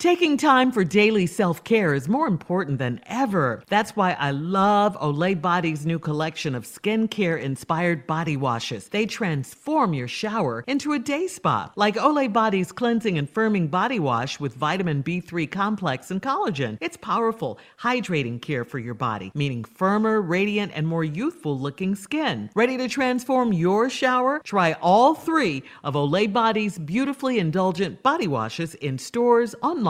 Taking time for daily self care is more important than ever. That's why I love Olay Body's new collection of skincare inspired body washes. They transform your shower into a day spa, like Olay Body's cleansing and firming body wash with vitamin B3 complex and collagen. It's powerful, hydrating care for your body, meaning firmer, radiant, and more youthful looking skin. Ready to transform your shower? Try all three of Olay Body's beautifully indulgent body washes in stores, online,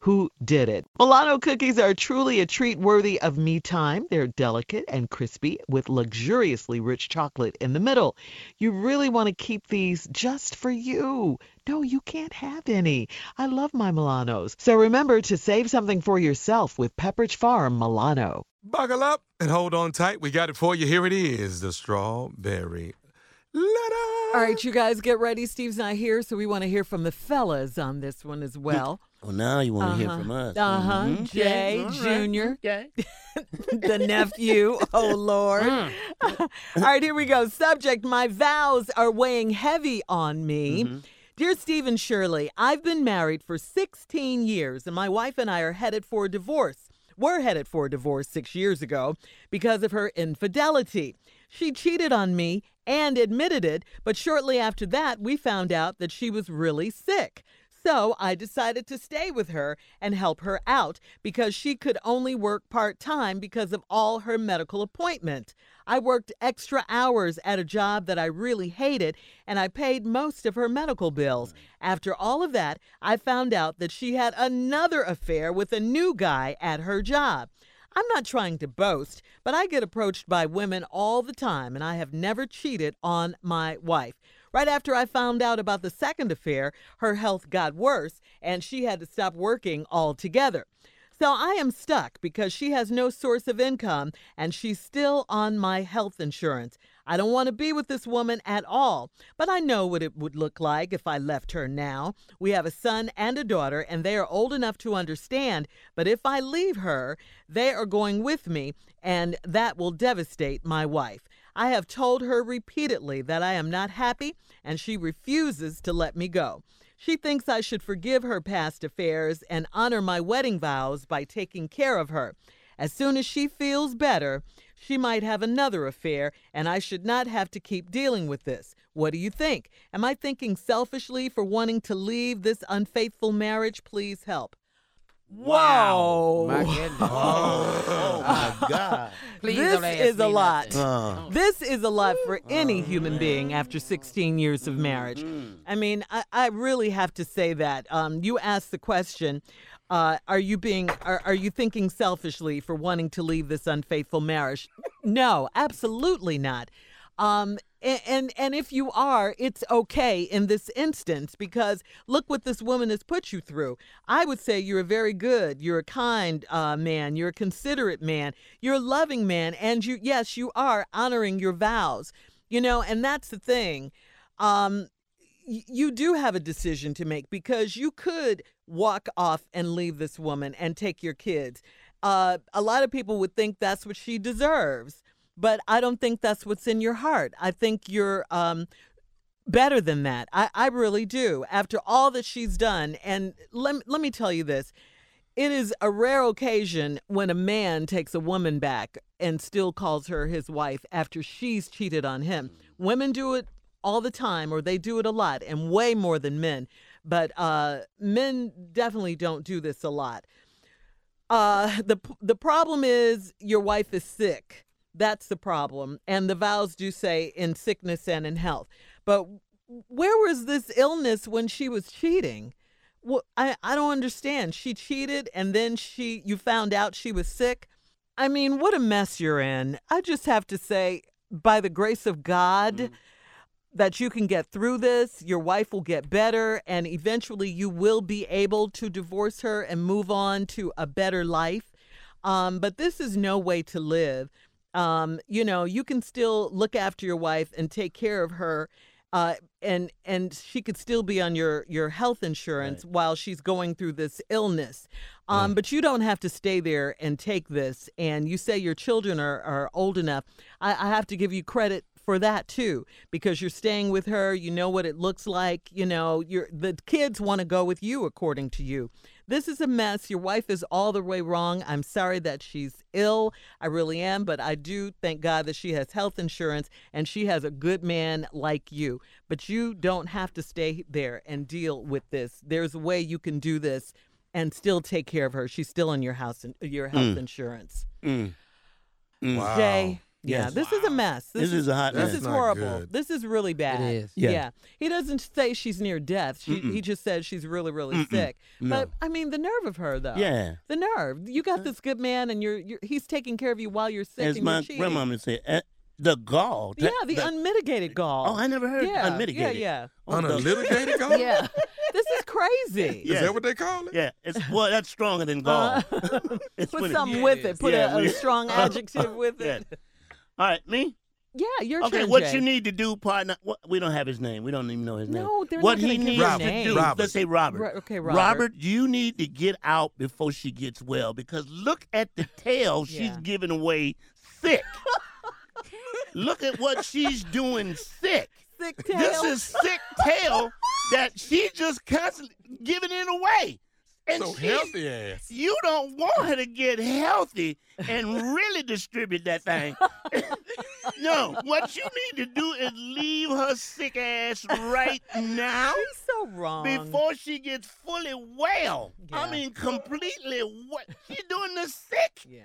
who did it. Milano cookies are truly a treat worthy of me time. They're delicate and crispy with luxuriously rich chocolate in the middle. You really want to keep these just for you. No, you can't have any. I love my Milanos. So remember to save something for yourself with Pepperidge Farm Milano. Buckle up and hold on tight. We got it for you. Here it is the strawberry letter. All right, you guys get ready. Steve's not here, so we want to hear from the fellas on this one as well. Well, now you want to Uh-huh. hear from us. Uh huh. Mhm. Jay, Okay, Junior, Okay. the nephew. Oh, Lord. Mm. All right, here we go. Subject My vows are weighing heavy on me. Mm-hmm. Dear Steve and Shirley, I've been married for 16 years, and my wife and I are headed for a divorce. We're headed for a divorce six years ago because of her infidelity. She cheated on me and admitted it, but shortly after that, we found out that she was really sick. So I decided to stay with her and help her out because she could only work part time because of all her medical appointments. I worked extra hours at a job that I really hated and I paid most of her medical bills. Mm. After all of that, I found out that she had another affair with a new guy at her job. I'm not trying to boast, but I get approached by women all the time, and I have never cheated on my wife. Right after I found out about the second affair, her health got worse, and she had to stop working altogether. So I am stuck because she has no source of income and she's still on my health insurance. I don't want to be with this woman at all, but I know what it would look like if I left her now. We have a son and a daughter, and they are old enough to understand, but if I leave her, they are going with me, and that will devastate my wife. I have told her repeatedly that I am not happy, and she refuses to let me go. She thinks I should forgive her past affairs and honor my wedding vows by taking care of her. As soon as she feels better, she might have another affair, and I should not have to keep dealing with this. What do you think? Am I thinking selfishly for wanting to leave this unfaithful marriage? Please help. Whoa. My goodness. Oh, my God. Please this is a lot. Uh, This is a lot for any human being after 16 years of marriage. I mean, I, I really have to say that. Um, you asked the question, uh, are you being, are, are you thinking selfishly for wanting to leave this unfaithful marriage? No, absolutely not. Um, a- and and if you are, it's okay in this instance because look what this woman has put you through. I would say you're a very good, you're a kind uh, man, you're a considerate man, you're a loving man, and you yes, you are honoring your vows. You know, and that's the thing. Um, you do have a decision to make because you could walk off and leave this woman and take your kids. Uh, a lot of people would think that's what she deserves, but I don't think that's what's in your heart. I think you're um, better than that. I, I really do. After all that she's done, and let, let me tell you this it is a rare occasion when a man takes a woman back and still calls her his wife after she's cheated on him. Women do it all the time, or they do it a lot, and way more than men. But uh, men definitely don't do this a lot. Uh, the the problem is your wife is sick. That's the problem, and the vows do say in sickness and in health. But where was this illness when she was cheating? Well, I I don't understand. She cheated, and then she you found out she was sick. I mean, what a mess you're in. I just have to say, by the grace of God, that you can get through this. Your wife will get better, and eventually you will be able to divorce her and move on to a better life. Um, but this is no way to live. Um, you know, you can still look after your wife and take care of her. Uh, and and she could still be on your your health insurance while she's going through this illness. Um, But you don't have to stay there and take this. And you say your children are, are old enough. I, I have to give you credit for that too because you're staying with her you know what it looks like you know you're the kids want to go with you according to you this is a mess. Your wife is all the way wrong. I'm sorry that she's ill. I really am but i do thank god that she has health insurance and she has a good man like you. But you don't have to stay there and deal with this. There's a way you can do this and still take care of her. She's still on your house and your health insurance. Mm. Wow. jay yeah Yes. this is a mess This is a hot mess. this mess. is horrible. good. This is really bad. is. Yeah. Yeah. He doesn't say she's near death. She, he just says she's really, really sick. But I mean, the nerve of her, though. Yeah. The nerve. You got this good man, and you're, you're he's taking care of you while you're sick As and my you're cheating. grandmama said, eh, the gall. yeah, that- the unmitigated gall. Oh, I never heard yeah, unmitigated. Yeah, Oh, the- Unlitigated gold? yeah, yeah. this is crazy. Is that what they call it? Yeah, it's well, that's stronger than uh, gall. it's Put when it- something with it. Put Yeah, a, a strong uh, adjective with uh, it. All right, me. Yeah, your Okay, turn, what Jay. you need to do, partner? What, we don't have his name. We don't even know his name. No, they're what not gonna he give needs his to name. do. Robert. Let's say Robert. Ro- okay, Robert. Robert, you need to get out before she gets well because look at the tail she's giving away sick. look at what she's doing sick. Sick tail. This is sick tail that she just constantly giving it away. And So healthy ass. you don't want her to get healthy and really distribute that thing. no, what you need to do is leave her sick ass right now She's so wrong. before she gets fully well. I mean, completely what? She's doing the sick, yeah.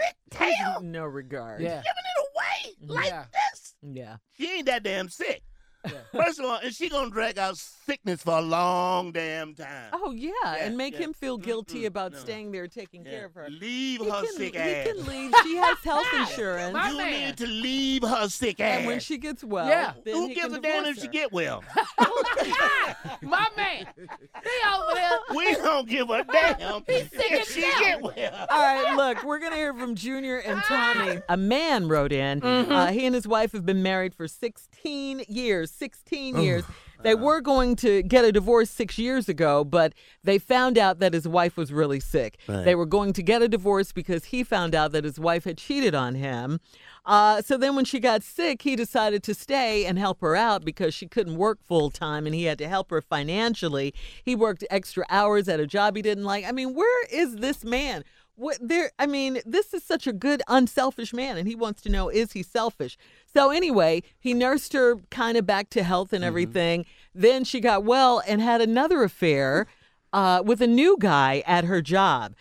sick tail, No regard. Yeah. giving it away mm-hmm. like Yeah. this. Yeah. She ain't that damn sick. Yeah. First of all, and she gonna drag out sickness for a long damn time. Oh yeah, and make yeah. him feel guilty Mm-mm, about no. staying there taking Yeah. care of her. Leave He her can, sick he ass. can leave. She has health insurance, My you man. need to leave her sick ass. and when she gets well, Yeah. then Who he gives can a damn divorce if she get well? My man. He over there. we don't give a damn He's sick if she hell. get well. All right, look, we're gonna hear from Junior and Tommy. A man wrote in. Mm-hmm. Uh, he and his wife have been married for 16 years. 16 years. They were going to get a divorce six years ago, but they found out that his wife was really sick. Right. They were going to get a divorce because he found out that his wife had cheated on him. Uh, so then, when she got sick, he decided to stay and help her out because she couldn't work full time and he had to help her financially. He worked extra hours at a job he didn't like. I mean, where is this man? What there? I mean, this is such a good, unselfish man, and he wants to know is he selfish? So anyway, he nursed her kind of back to health and everything. Then she got well and had another affair uh, with a new guy at her job.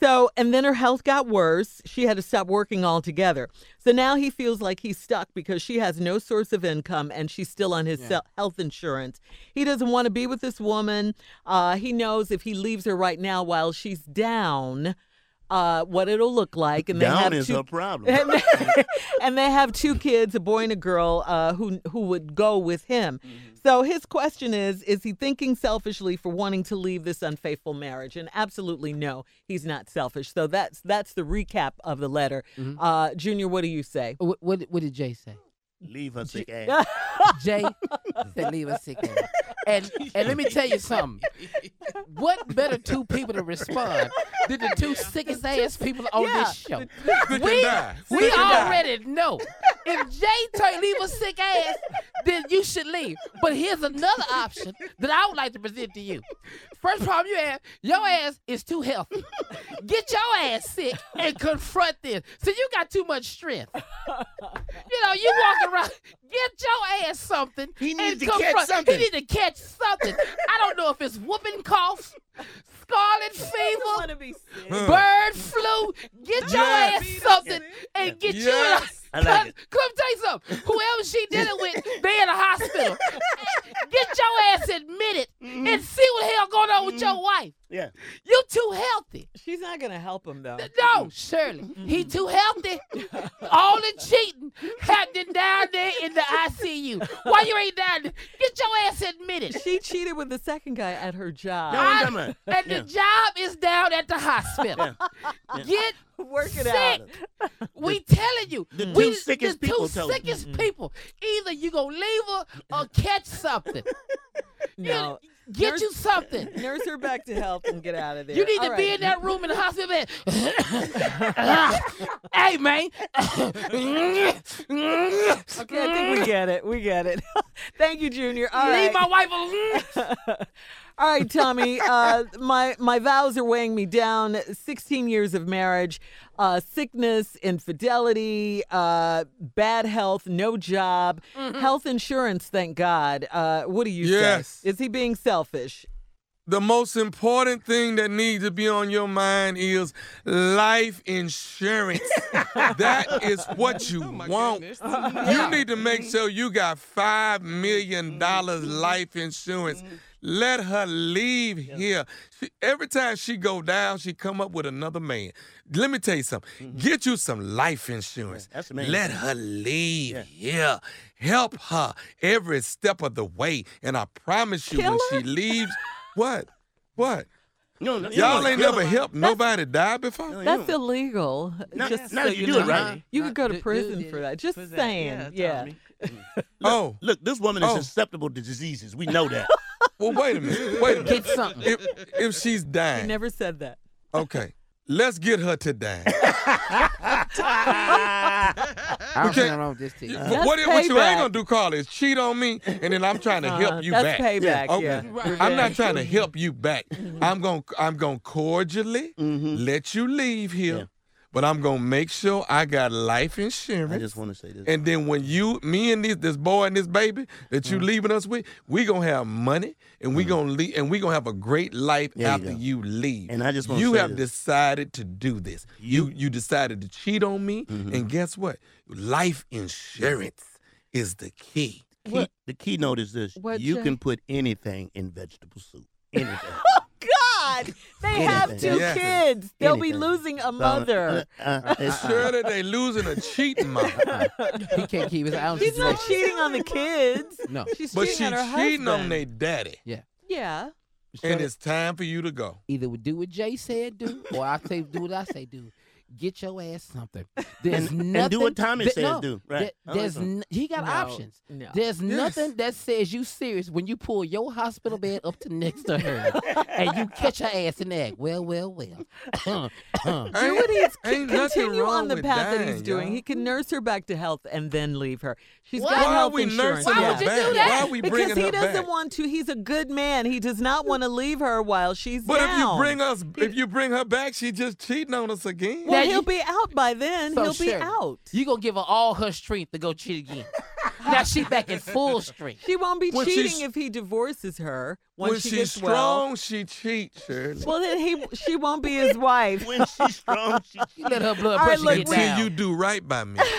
So, and then her health got worse. She had to stop working altogether. So now he feels like he's stuck because she has no source of income and she's still on his sel- health insurance. He doesn't want to be with this woman. Uh, he knows if he leaves her right now while she's down, uh, what it'll look like. And they Down have is two, her problem. and they, and they have two kids, a boy and a girl, uh, who who would go with him. So his question is: Is he thinking selfishly for wanting to leave this unfaithful marriage? And absolutely no, he's not selfish. So that's that's the recap of the letter. Uh, Junior, what do you say? What, what, what did Jay say? Leave her sick ass. Jay said leave us sick ass. And and let me tell you something. What better two people to respond than the two sickest ass people on Yeah. this show? Sick We, we Sick die. already know. If Jay tell leave a sick ass, then you should leave. But here's another option that I would like to present to you. First problem you have, your ass is too healthy. Get your ass sick and confront this. So you got too much strength. You know, you walk around, get your ass something. He needs to catch something. He need to catch something. I don't know if it's whooping cough, scarlet fever, be bird flu. Get your Yes. ass something and get Yes. I like it. Come tell you something. Whoever she dealing with, they in a hospital. Get your ass admitted and see what the hell going on with mm-hmm. your wife. Yeah. You too healthy. She's not gonna help him though. No, Shirley. He too healthy. All the cheating happening down there in the ICU. Why you ain't down there? Get your ass admitted. She cheated with the second guy at her job. No, I'm talking And yeah. the job is down at the hospital. Get Work it sick. out. We telling you. the we, two sickest the people two told sickest people. Either you gonna leave her or catch something. No. Get Nurse- you something. Nurse her back to health and get out of there. You need All to be in that room in the hospital bed. hey man. Okay, I think we get it. We get it. Thank you, Junior. All Leave right. my wife alone. All right, Tommy. Uh, my my vows are weighing me down. Sixteen years of marriage, uh, sickness, infidelity, uh, bad health, no job, health insurance. Thank God. Uh, what do you Yes. say? Is he being selfish? The most important thing that needs to be on your mind is life insurance. that is what you want. You need to make sure you got five million dollars life insurance. Let her leave here. She, every time she go down, she come up with another man. Let me tell you something. Mm-hmm. Get you some life insurance. that's the Let her leave here. Help her every step of the way. And I promise you, Kill when her? she leaves, what? What? No, no, you Y'all ain't never her. helped nobody die before? No, That's don't. illegal. Not- Just not so if you you do know. it right. You could go to Do- do- prison for that. Just saying. Yeah. Tommy. Oh, Look, this woman is Oh. susceptible to diseases. We know that. well, wait a minute. Wait a minute. Get something. If, if she's He dying, never said that. okay, let's get her to dying. I don't Okay. think wrong with this team. But what, what you ain't gonna do, Carly, is cheat on me, and then I'm trying to Uh, help you that's back. payback. Okay. Yeah. I'm not trying to help you back. I'm going to I'm going to cordially Mhm. let you leave here, Yeah. But I'm going to make sure I got life insurance. I just want to say this. And then when you, me and this this boy and this baby that Mm-hmm. you leaving us with, we gonna have money and we gonna leave and we gonna have a great life There after go. you leave. And I just wanna you say have this. decided to do this. You you decided to cheat on me, Mm-hmm. and guess what? Life insurance is the key. Key, the keynote is this: What, you Jay? can put anything in vegetable soup. Anything. God, they have two Yes. kids. They'll be losing a mother. uh, uh, it's- Surely they losing a cheating mother. He can't keep his eye on She's not situation. cheating on the kids. No. She's But cheating she's on her cheating husband. on their daddy. Yeah. Yeah. And it's time for you to go. Either we do what Jay said do, or I say do what I say do. Get your ass something. There's And- and do what Tommy that- says no, do, right. that- there's that. n- he got No, options. No. There's Yes. nothing that says you serious when you pull your hospital bed up to next to her and you catch her ass in the act. Well, well, well. Uh-huh. Uh-huh. Do what he's ain't nothing continue wrong on the with path that he's doing. y'all. He can nurse her back to health and then leave her. She's Why got Why are health we insurance. nursing Why would you back? do that? Why are we bringing because he doesn't back? want to. He's a good man. He does not want to leave her while she's But if you bring us, if you bring her back, she just cheating on us again. well, Now he'll you- be out by then. So, he'll be out. You gonna give her all her strength to go cheat again. Now she back in full strength. She won't be When cheating she's- if he divorces her once when she she's gets strong, well. she cheats, Shirley. Well, then he she won't be his wife. when she's strong, she You let her blood All right, pressure look, get we- Until down. you do right by me.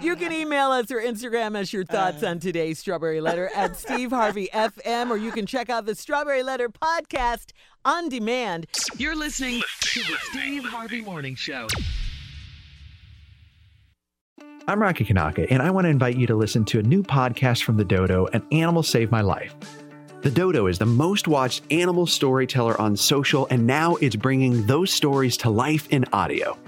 You can email us or Instagram us your thoughts uh. on today's Strawberry Letter at Steve Harvey FM, or you can check out the Strawberry Letter podcast on demand. You're listening to the Steve Harvey Morning Show. I'm Rocky Kanaka, and I want to invite you to listen to a new podcast from The Dodo, An Animal Saved My Life. The Dodo is the most watched animal storyteller on social, and now it's bringing those stories to life in audio.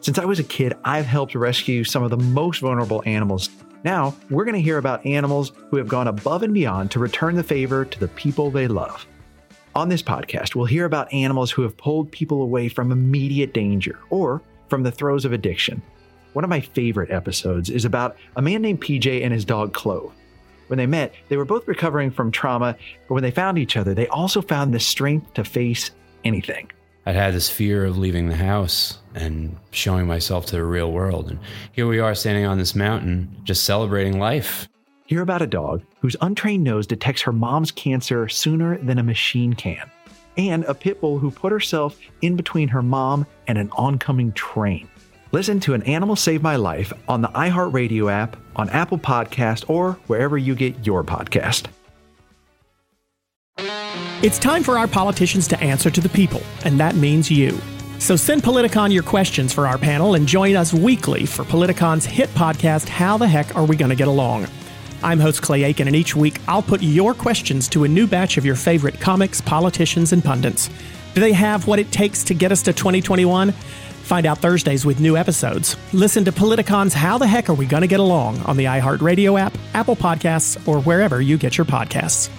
Since I was a kid, I've helped rescue some of the most vulnerable animals. Now, we're going to hear about animals who have gone above and beyond to return the favor to the people they love. On this podcast, we'll hear about animals who have pulled people away from immediate danger or from the throes of addiction. One of my favorite episodes is about a man named PJ and his dog Clove. When they met, they were both recovering from trauma, but when they found each other, they also found the strength to face anything. I'd had this fear of leaving the house and showing myself to the real world. And here we are standing on this mountain, just celebrating life. Hear about a dog whose untrained nose detects her mom's cancer sooner than a machine can, and a pit bull who put herself in between her mom and an oncoming train. Listen to An Animal Saved My Life on the iHeartRadio app, on Apple Podcast, or wherever you get your podcast. It's time for our politicians to answer to the people, and that means you. So send Politicon your questions for our panel and join us weekly for Politicon's hit podcast, How the Heck Are We Gonna Get Along? I'm host Clay Aiken, and each week I'll put your questions to a new batch of your favorite comics, politicians, and pundits. Do they have what it takes to get us to 2021? Find out Thursdays with new episodes. Listen to Politicon's How the Heck Are We Gonna Get Along on the iHeartRadio app, Apple Podcasts, or wherever you get your podcasts.